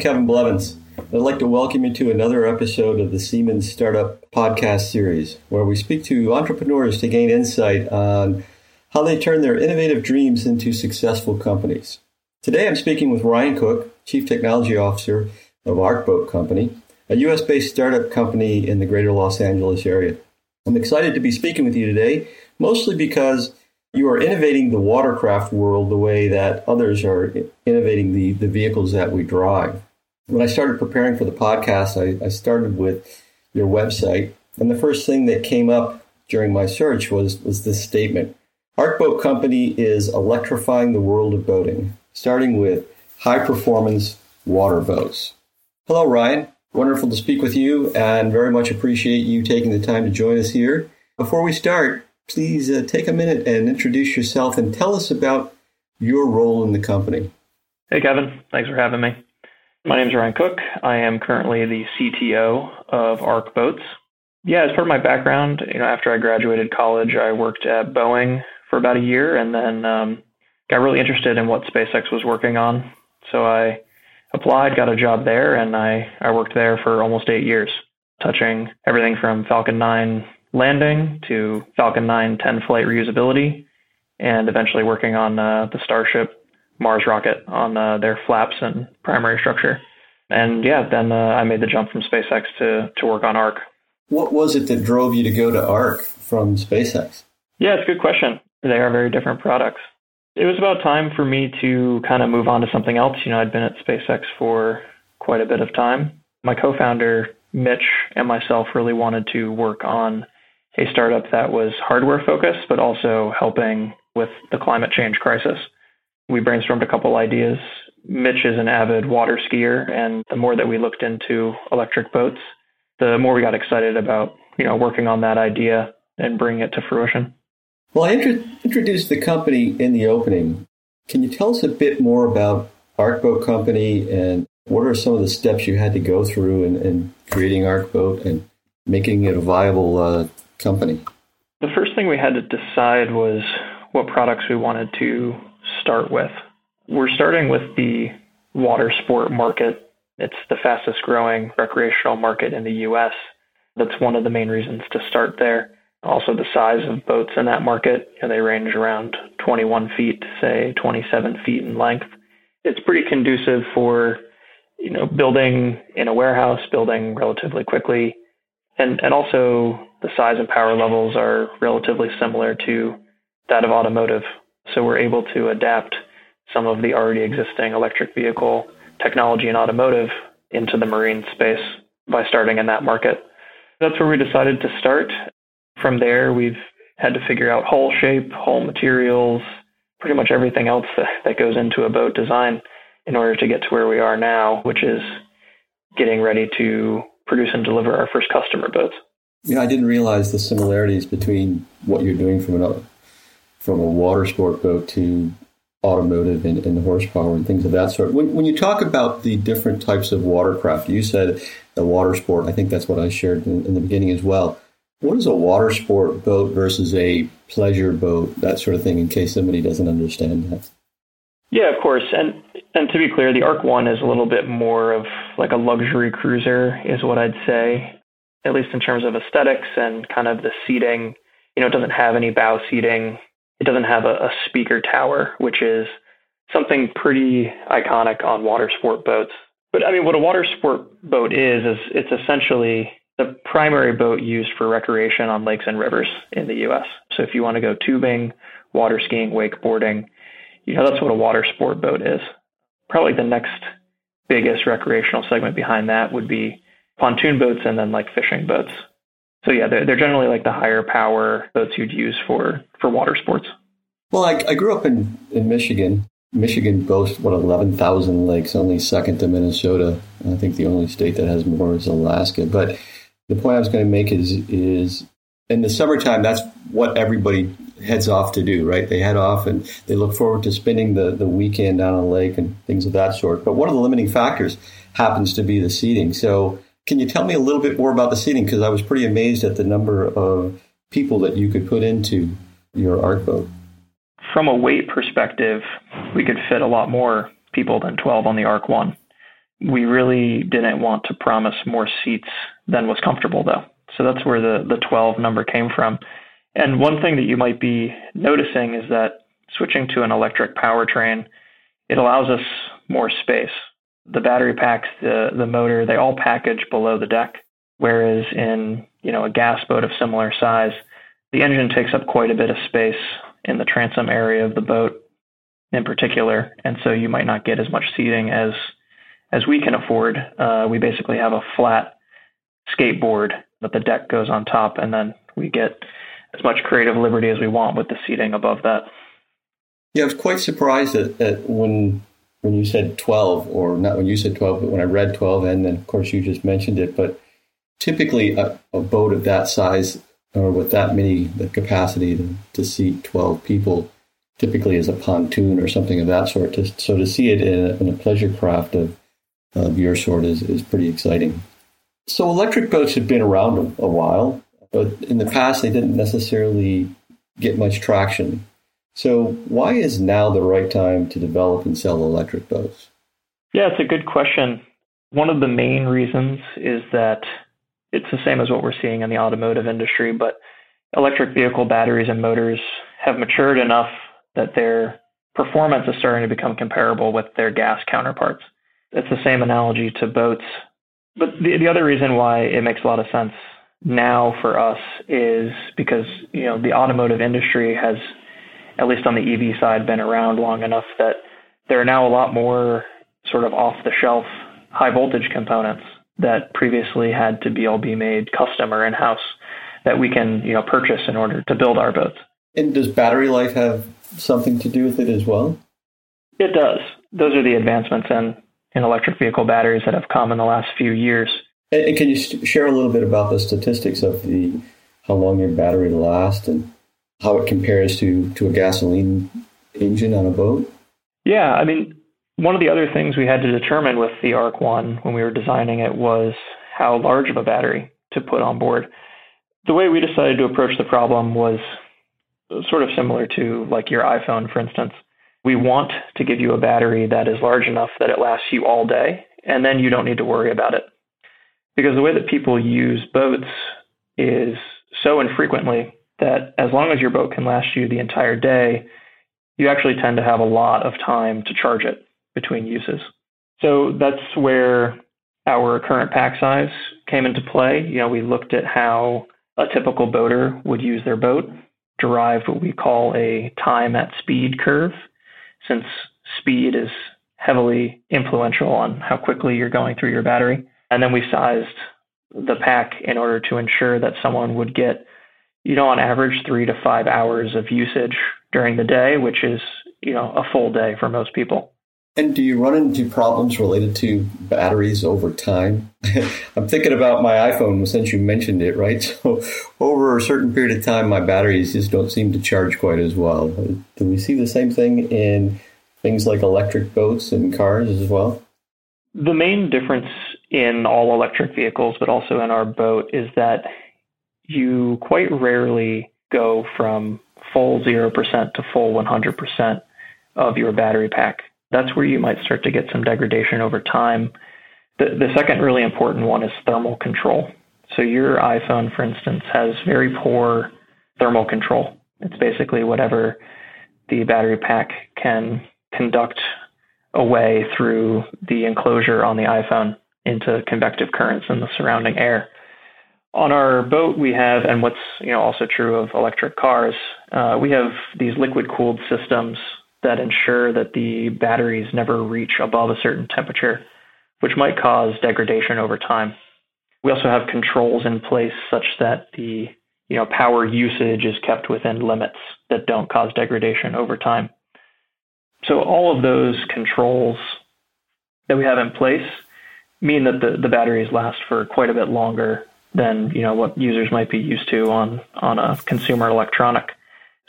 Kevin Blevins. I'd like to welcome you to another episode of the Siemens Startup Podcast Series, where we speak to entrepreneurs to gain insight on how they turn their innovative dreams into successful companies. Today I'm speaking with Ryan Cook, Chief Technology Officer of Arcboat Company, a US based startup company in the greater Los Angeles area. I'm excited to be speaking with you today, mostly because you are innovating the watercraft world the way that others are innovating the, the vehicles that we drive. When I started preparing for the podcast, I, I started with your website, and the first thing that came up during my search was, was this statement. Arcboat Company is electrifying the world of boating, starting with high performance water boats. Hello, Ryan. Wonderful to speak with you and very much appreciate you taking the time to join us here. Before we start, please uh, take a minute and introduce yourself and tell us about your role in the company. Hey, Kevin. Thanks for having me. My name is Ryan Cook. I am currently the CTO of Arc Boats. Yeah, as part of my background, you know, after I graduated college, I worked at Boeing for about a year, and then um, got really interested in what SpaceX was working on. So I applied, got a job there, and I I worked there for almost eight years, touching everything from Falcon 9 landing to Falcon 9 10 flight reusability, and eventually working on uh, the Starship Mars rocket on uh, their flaps and primary structure. And yeah, then uh, I made the jump from SpaceX to, to work on Arc. What was it that drove you to go to Arc from SpaceX? Yeah, it's a good question. They are very different products. It was about time for me to kind of move on to something else. You know, I'd been at SpaceX for quite a bit of time. My co founder, Mitch, and myself really wanted to work on a startup that was hardware focused, but also helping with the climate change crisis. We brainstormed a couple ideas. Mitch is an avid water skier, and the more that we looked into electric boats, the more we got excited about you know working on that idea and bringing it to fruition. Well, I int- introduced the company in the opening. Can you tell us a bit more about Arcboat Company and what are some of the steps you had to go through in, in creating Arcboat and making it a viable uh, company? The first thing we had to decide was what products we wanted to start with. We're starting with the water sport market. It's the fastest growing recreational market in the US. That's one of the main reasons to start there. Also, the size of boats in that market, you know, they range around 21 feet say 27 feet in length. It's pretty conducive for, you know, building in a warehouse, building relatively quickly, and and also the size and power levels are relatively similar to that of automotive. So we're able to adapt some of the already existing electric vehicle technology and automotive into the marine space by starting in that market. That's where we decided to start. From there, we've had to figure out hull shape, hull materials, pretty much everything else that, goes into a boat design in order to get to where we are now, which is getting ready to produce and deliver our first customer boats. Know, I didn't realize the similarities between what you're doing from an from a water sport boat to automotive and, and horsepower and things of that sort. When, when you talk about the different types of watercraft, you said the water sport. I think that's what I shared in, in the beginning as well. What is a water sport boat versus a pleasure boat, that sort of thing, in case somebody doesn't understand that? Yeah, of course. And and to be clear, the Arc One is a little bit more of like a luxury cruiser, is what I'd say, at least in terms of aesthetics and kind of the seating. You know, it doesn't have any bow seating. It doesn't have a, a speaker tower, which is something pretty iconic on water sport boats. But I mean, what a water sport boat is, is it's essentially the primary boat used for recreation on lakes and rivers in the US. So if you want to go tubing, water skiing, wakeboarding, you know, that's what a water sport boat is. Probably the next biggest recreational segment behind that would be pontoon boats and then like fishing boats. So yeah, they're, they're generally like the higher power boats you'd use for, for water sports. Well, I, I grew up in, in Michigan. Michigan boasts, what, 11,000 lakes, only second to Minnesota. I think the only state that has more is Alaska. But the point I was going to make is, is in the summertime, that's what everybody heads off to do, right? They head off and they look forward to spending the, the weekend down on the lake and things of that sort. But one of the limiting factors happens to be the seating. So can you tell me a little bit more about the seating? Because I was pretty amazed at the number of people that you could put into your Arc boat. From a weight perspective, we could fit a lot more people than 12 on the Arc 1. We really didn't want to promise more seats than was comfortable, though. So that's where the, the 12 number came from. And one thing that you might be noticing is that switching to an electric powertrain, it allows us more space. The battery packs, the, the motor, they all package below the deck. Whereas in, you know, a gas boat of similar size, the engine takes up quite a bit of space in the transom area of the boat in particular. And so you might not get as much seating as as we can afford. Uh, we basically have a flat skateboard that the deck goes on top, and then we get as much creative liberty as we want with the seating above that. Yeah, I was quite surprised at, at when when you said 12, or not when you said 12, but when I read 12, and then of course you just mentioned it. But typically, a, a boat of that size or with that many the capacity to, to seat 12 people typically is a pontoon or something of that sort. To, so to see it in a, in a pleasure craft of of your sort is, is pretty exciting. So electric boats have been around a, a while, but in the past they didn't necessarily get much traction. So why is now the right time to develop and sell electric boats? Yeah, it's a good question. One of the main reasons is that it's the same as what we're seeing in the automotive industry, but electric vehicle batteries and motors have matured enough that their performance is starting to become comparable with their gas counterparts. It's the same analogy to boats. But the, the other reason why it makes a lot of sense now for us is because, you know, the automotive industry has, at least on the EV side, been around long enough that there are now a lot more sort of off the shelf high voltage components that previously had to be all be made custom or in house that we can, you know, purchase in order to build our boats. And does battery life have something to do with it as well? It does. Those are the advancements in in electric vehicle batteries that have come in the last few years. And, can you share a little bit about the statistics of the how long your battery lasts and how it compares to to a gasoline engine on a boat? Yeah, I mean, one of the other things we had to determine with the Arc One when we were designing it was how large of a battery to put on board. The way we decided to approach the problem was sort of similar to like your iPhone, for instance. We want to give you a battery that is large enough that it lasts you all day, and then you don't need to worry about it. Because the way that people use boats is so infrequently that as long as your boat can last you the entire day, you actually tend to have a lot of time to charge it between uses. So that's where our current pack size came into play. You know, we looked at how a typical boater would use their boat, derived what we call a time at speed curve, since speed is heavily influential on how quickly you're going through your battery. And then we sized the pack in order to ensure that someone would get, you know, on average three to five hours of usage during the day, which is, you know, a full day for most people. And do you run into problems related to batteries over time? I'm thinking about my iPhone since you mentioned it, right? So over a certain period of time, my batteries just don't seem to charge quite as well. Do we see the same thing in things like electric boats and cars as well? The main difference in all electric vehicles, but also in our boat, is that you quite rarely go from full 0% to full 100% of your battery pack that's where you might start to get some degradation over time. The, the second really important one is thermal control. So your iPhone, for instance, has very poor thermal control. It's basically whatever the battery pack can conduct away through the enclosure on the iPhone into convective currents in the surrounding air. On our boat, we have, and what's you know also true of electric cars, uh, we have these liquid cooled systems that ensure that the batteries never reach above a certain temperature, which might cause degradation over time. We also have controls in place such that the you know, power usage is kept within limits that don't cause degradation over time. So all of those controls that we have in place mean that the, the batteries last for quite a bit longer than you know what users might be used to on on a consumer electronic.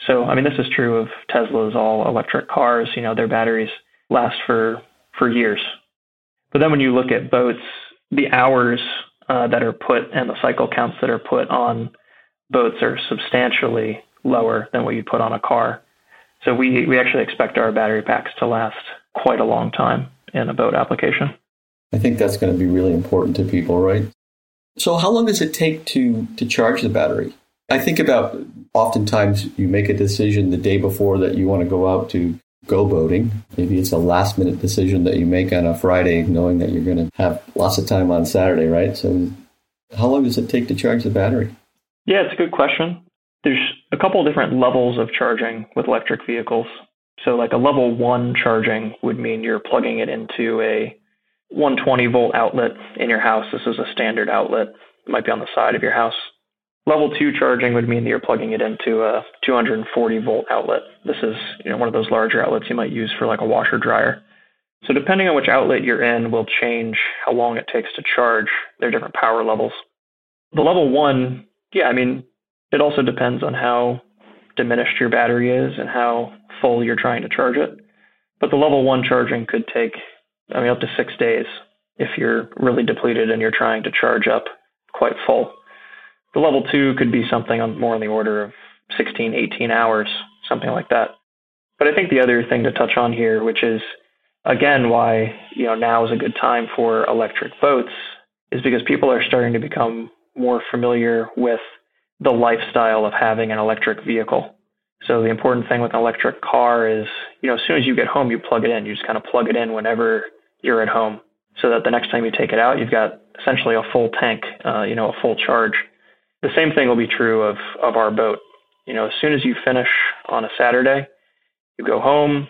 So, I mean, this is true of Tesla's all electric cars. You know, their batteries last for, for years. But then when you look at boats, the hours uh, that are put and the cycle counts that are put on boats are substantially lower than what you put on a car. So we, we actually expect our battery packs to last quite a long time in a boat application. I think that's going to be really important to people, right? So, how long does it take to to charge the battery? I think about oftentimes you make a decision the day before that you want to go out to go boating. Maybe it's a last minute decision that you make on a Friday, knowing that you're going to have lots of time on Saturday, right? So, how long does it take to charge the battery? Yeah, it's a good question. There's a couple different levels of charging with electric vehicles. So, like a level one charging would mean you're plugging it into a 120 volt outlet in your house. This is a standard outlet, it might be on the side of your house. Level two charging would mean that you're plugging it into a 240 volt outlet. This is you know, one of those larger outlets you might use for like a washer dryer. So depending on which outlet you're in will change how long it takes to charge. There are different power levels. The level one, yeah, I mean, it also depends on how diminished your battery is and how full you're trying to charge it. But the level one charging could take, I mean, up to six days if you're really depleted and you're trying to charge up quite full. The level two could be something on more in the order of 16, 18 hours, something like that. But I think the other thing to touch on here, which is again why you know now is a good time for electric boats, is because people are starting to become more familiar with the lifestyle of having an electric vehicle. So the important thing with an electric car is, you know, as soon as you get home, you plug it in. You just kind of plug it in whenever you're at home, so that the next time you take it out, you've got essentially a full tank, uh, you know, a full charge. The same thing will be true of of our boat. You know, as soon as you finish on a Saturday, you go home.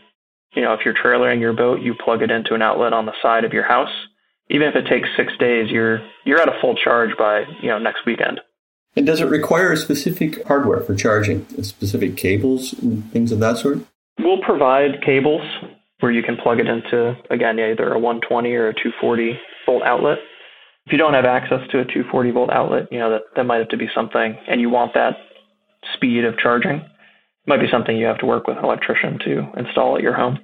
You know, if you're trailering your boat, you plug it into an outlet on the side of your house. Even if it takes six days, you're you're at a full charge by you know next weekend. And does it require specific hardware for charging, specific cables and things of that sort? We'll provide cables where you can plug it into, again, either a 120 or a 240 volt outlet. If you don't have access to a 240 volt outlet, you know, that, that might have to be something, and you want that speed of charging, it might be something you have to work with an electrician to install at your home.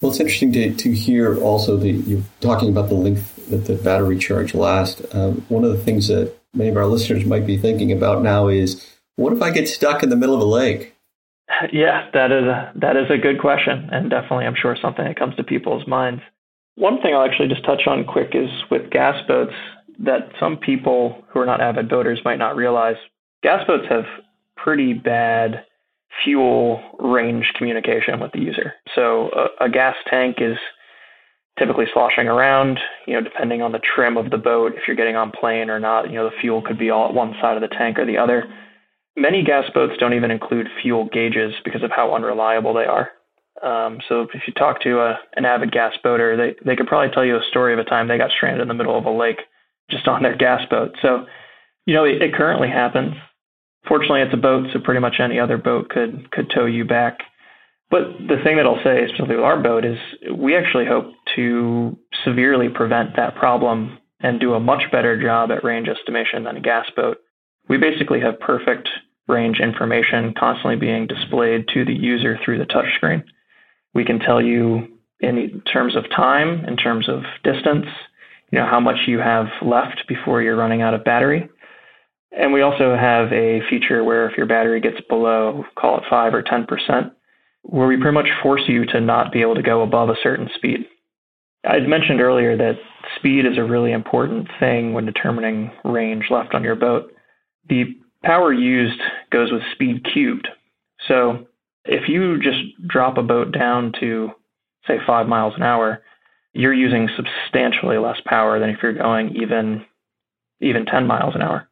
Well, it's interesting to, to hear also the you're talking about the length that the battery charge lasts. Um, one of the things that many of our listeners might be thinking about now is, what if I get stuck in the middle of a lake? Yeah, that is a, that is a good question, and definitely, I'm sure something that comes to people's minds. One thing I'll actually just touch on quick is with gas boats that some people who are not avid boaters might not realize. Gas boats have pretty bad fuel range communication with the user. So a, a gas tank is typically sloshing around, you know, depending on the trim of the boat, if you're getting on plane or not, you know, the fuel could be all at one side of the tank or the other. Many gas boats don't even include fuel gauges because of how unreliable they are. Um, so if you talk to a, an avid gas boater, they, they could probably tell you a story of a time they got stranded in the middle of a lake just on their gas boat. So, you know, it, it currently happens. Fortunately, it's a boat, so pretty much any other boat could could tow you back. But the thing that I'll say, especially with our boat, is we actually hope to severely prevent that problem and do a much better job at range estimation than a gas boat. We basically have perfect range information constantly being displayed to the user through the touchscreen. We can tell you in terms of time, in terms of distance, you know, how much you have left before you're running out of battery. And we also have a feature where if your battery gets below, call it 5 or 10%, where we pretty much force you to not be able to go above a certain speed. I'd mentioned earlier that speed is a really important thing when determining range left on your boat. The power used goes with speed cubed. So if you just drop a boat down to, say, five miles an hour, you're using substantially less power than if you're going even even 10 miles an hour.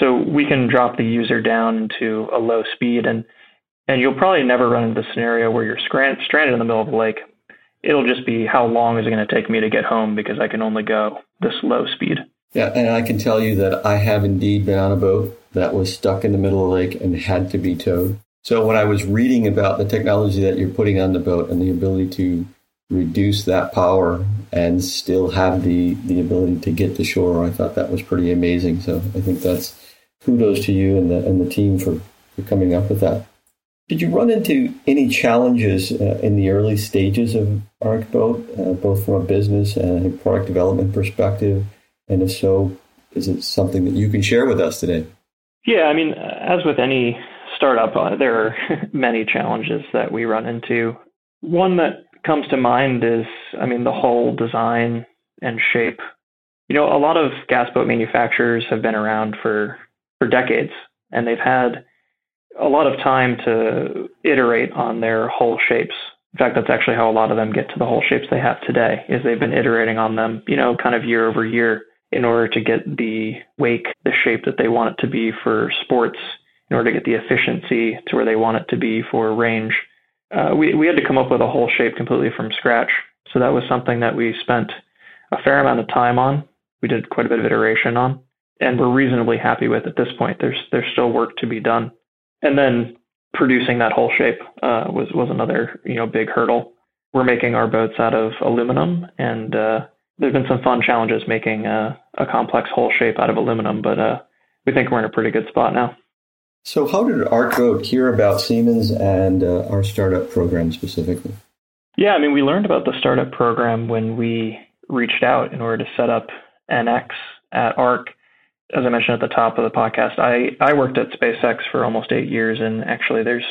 So we can drop the user down to a low speed and and you'll probably never run into the scenario where you're stranded in the middle of a lake. It'll just be how long is it going to take me to get home because I can only go this low speed. Yeah, and I can tell you that I have indeed been on a boat that was stuck in the middle of the lake and had to be towed. So when I was reading about the technology that you're putting on the boat and the ability to reduce that power and still have the, the ability to get to shore, I thought that was pretty amazing. So I think that's kudos to you and the, and the team for, for coming up with that. Did you run into any challenges uh, in the early stages of ArcBoat, uh, both from a business and a product development perspective? And if so, is it something that you can share with us today? Yeah, I mean, as with any startup, uh, there are many challenges that we run into. One that comes to mind is, I mean, the whole design and shape. You know, a lot of gas boat manufacturers have been around for, for decades and they've had a lot of time to iterate on their hull shapes. In fact, that's actually how a lot of them get to the hull shapes they have today is they've been iterating on them, you know, kind of year over year in order to get the wake, the shape that they want it to be for sports, in order to get the efficiency to where they want it to be for range. Uh, we, we had to come up with a hull shape completely from scratch. So that was something that we spent a fair amount of time on. We did quite a bit of iteration on, and we're reasonably happy with at this point. There's there's still work to be done, and then producing that hull shape uh, was was another you know big hurdle. We're making our boats out of aluminum, and uh, there's been some fun challenges making a, a complex hull shape out of aluminum, but uh, we think we're in a pretty good spot now. So, how did ArcBoat hear about Siemens and uh, our startup program specifically? Yeah, I mean, we learned about the startup program when we reached out in order to set up NX at ARC. As I mentioned at the top of the podcast, I, I worked at SpaceX for almost eight years, and actually, there's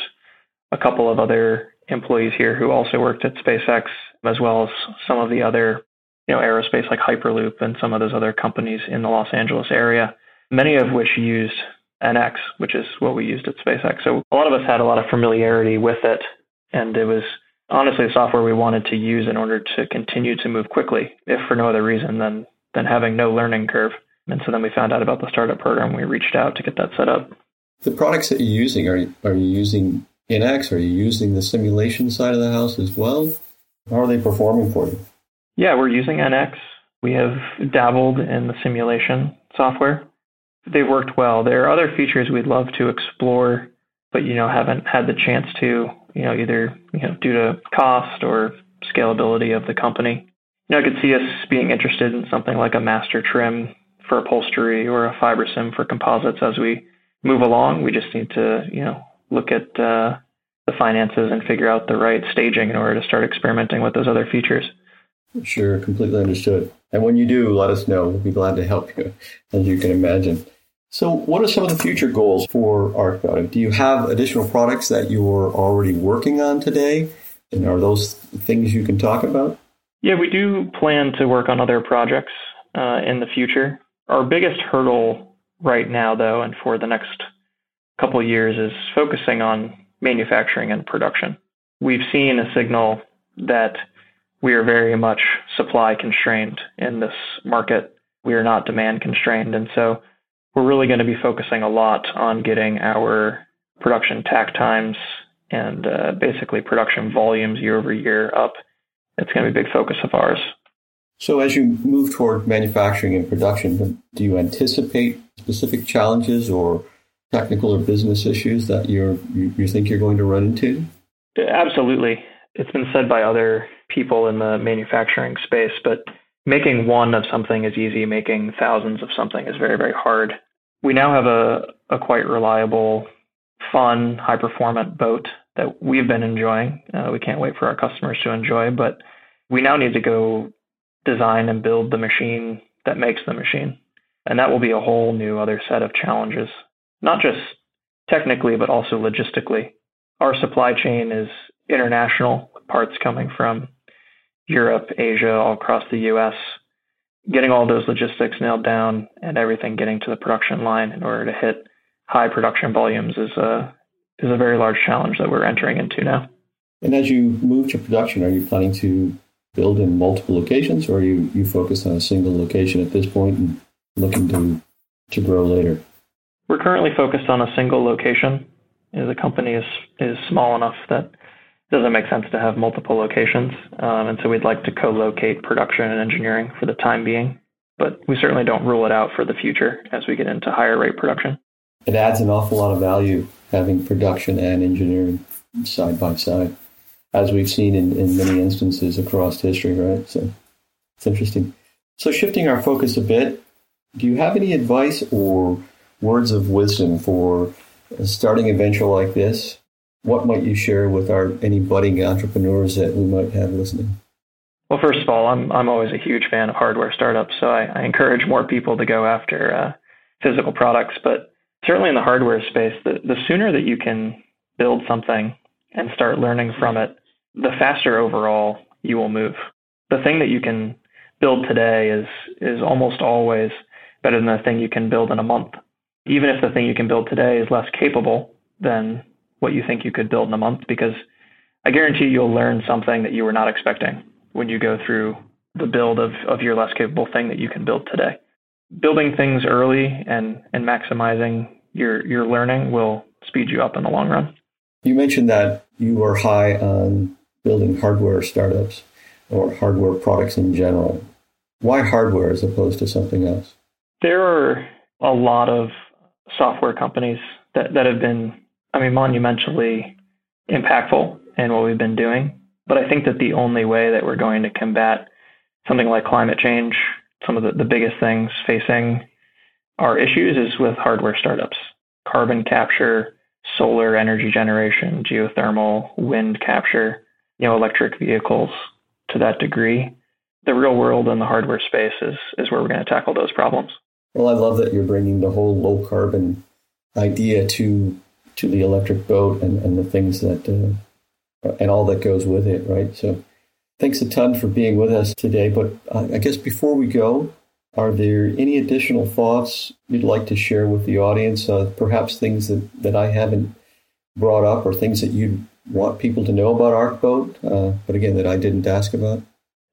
a couple of other employees here who also worked at SpaceX, as well as some of the other, you know, aerospace like Hyperloop and some of those other companies in the Los Angeles area, many of which used NX, which is what we used at SpaceX. So a lot of us had a lot of familiarity with it, and it was honestly the software we wanted to use in order to continue to move quickly, if for no other reason than than having no learning curve. And so then we found out about the startup program. We reached out to get that set up. The products that you're using are you, are you using NX? Are you using the simulation side of the house as well? How are they performing for you? Yeah, we're using NX. We have dabbled in the simulation software. They've worked well. There are other features we'd love to explore, but you know haven't had the chance to. You know, either you know due to cost or scalability of the company. You know, I could see us being interested in something like a master trim for upholstery or a Fibersim for composites as we move along. We just need to, you know, look at uh, the finances and figure out the right staging in order to start experimenting with those other features. Sure, completely understood. And when you do, let us know. We'll be glad to help you, as you can imagine. So, what are some of the future goals for ArcBoat? Do you have additional products that you're already working on today? And are those things you can talk about? Yeah, we do plan to work on other projects uh, in the future. Our biggest hurdle right now, though, and for the next couple years, is focusing on manufacturing and production. We've seen a signal that we are very much supply constrained in this market. We are not demand constrained. And so we're really going to be focusing a lot on getting our production takt times and uh, basically production volumes year over year up. It's going to be a big focus of ours. So, as you move toward manufacturing and production, do you anticipate specific challenges or technical or business issues that you, you think you're going to run into? Absolutely. It's been said by other people in the manufacturing space, but making one of something is easy. Making thousands of something is very, very hard. We now have a, a quite reliable, fun, high performant boat that we've been enjoying. Uh, we can't wait for our customers to enjoy, but we now need to go design and build the machine that makes the machine. And that will be a whole new other set of challenges, not just technically, but also logistically. Our supply chain is international, parts coming from Europe, Asia, all across the US. Getting all those logistics nailed down and everything getting to the production line in order to hit high production volumes is a is a very large challenge that we're entering into now. And as you move to production, are you planning to build in multiple locations, or are you you focused on a single location at this point and looking to to grow later? We're currently focused on a single location. The company is is small enough that it doesn't make sense to have multiple locations, um, and so we'd like to co-locate production and engineering for the time being. But we certainly don't rule it out for the future as we get into higher rate production. It adds an awful lot of value having production and engineering side by side as we've seen in, in many instances across history, right? So it's interesting. So shifting our focus a bit, do you have any advice or words of wisdom for starting a venture like this? What might you share with our any budding entrepreneurs that we might have listening? Well, first of all, I'm I'm always a huge fan of hardware startups, so I, I encourage more people to go after uh, physical products. But certainly in the hardware space, the, the sooner that you can build something and start learning from it, the faster overall you will move. The thing that you can build today is is almost always better than the thing you can build in a month. Even if the thing you can build today is less capable than what you think you could build in a month, because I guarantee you'll learn something that you were not expecting when you go through the build of, of your less capable thing that you can build today. Building things early and, and maximizing your, your learning will speed you up in the long run. You mentioned that you are high on building hardware startups or hardware products in general. Why hardware as opposed to something else? There are a lot of software companies that, that have been, I mean, monumentally impactful in what we've been doing. But I think that the only way that we're going to combat something like climate change, some of the, the biggest things facing our issues is with hardware startups. Carbon capture, solar energy generation, geothermal, wind capture, you know, electric vehicles to that degree. The real world and the hardware space is, is where we're going to tackle those problems. Well, I love that you're bringing the whole low carbon idea to to the electric boat and, and the things that uh, and all that goes with it, right? So, thanks a ton for being with us today. But I guess before we go, are there any additional thoughts you'd like to share with the audience? Uh, perhaps things that, that I haven't brought up, or things that you want people to know about ArcBoat, uh, but again that I didn't ask about.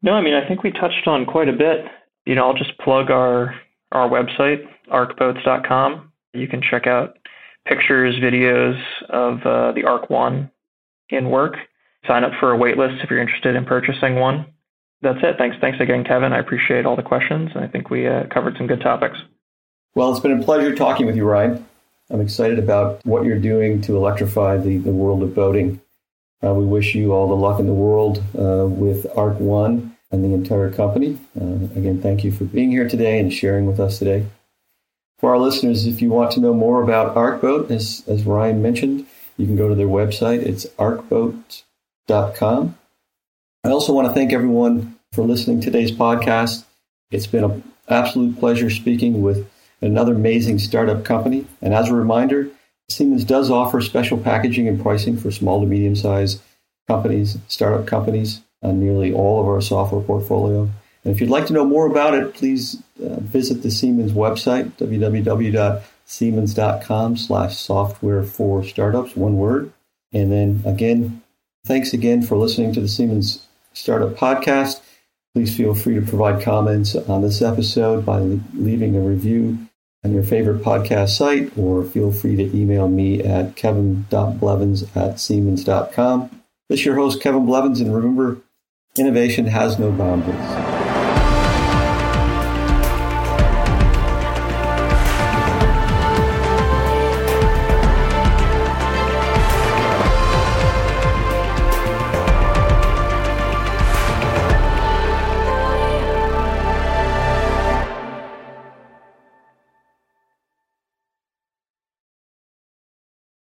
No, I mean I think we touched on quite a bit. You know, I'll just plug our our website, arcboats.com. You can check out pictures, videos of uh, the Arc One in work. Sign up for a waitlist if you're interested in purchasing one. That's it. Thanks. Thanks again, Kevin. I appreciate all the questions, and I think we uh, covered some good topics. Well, it's been a pleasure talking with you, Ryan. I'm excited about what you're doing to electrify the, the world of boating. Uh, we wish you all the luck in the world uh, with Arc One and the entire company. Uh, again, thank you for being here today and sharing with us today. For our listeners, if you want to know more about ArcBoat, as, as Ryan mentioned, you can go to their website. It's arcboat.com. I also want to thank everyone for listening to today's podcast. It's been an absolute pleasure speaking with another amazing startup company. And as a reminder, Siemens does offer special packaging and pricing for small to medium sized companies, startup companies, on nearly all of our software portfolio. And if you'd like to know more about it, please uh, visit the Siemens website, www.siemens.com slash software for startups, one word. And then again, thanks again for listening to the Siemens Startup Podcast. Please feel free to provide comments on this episode by leaving a review on your favorite podcast site, or feel free to email me at kevin.blevins at siemens.com. This is your host, Kevin Blevins, and remember, innovation has no boundaries.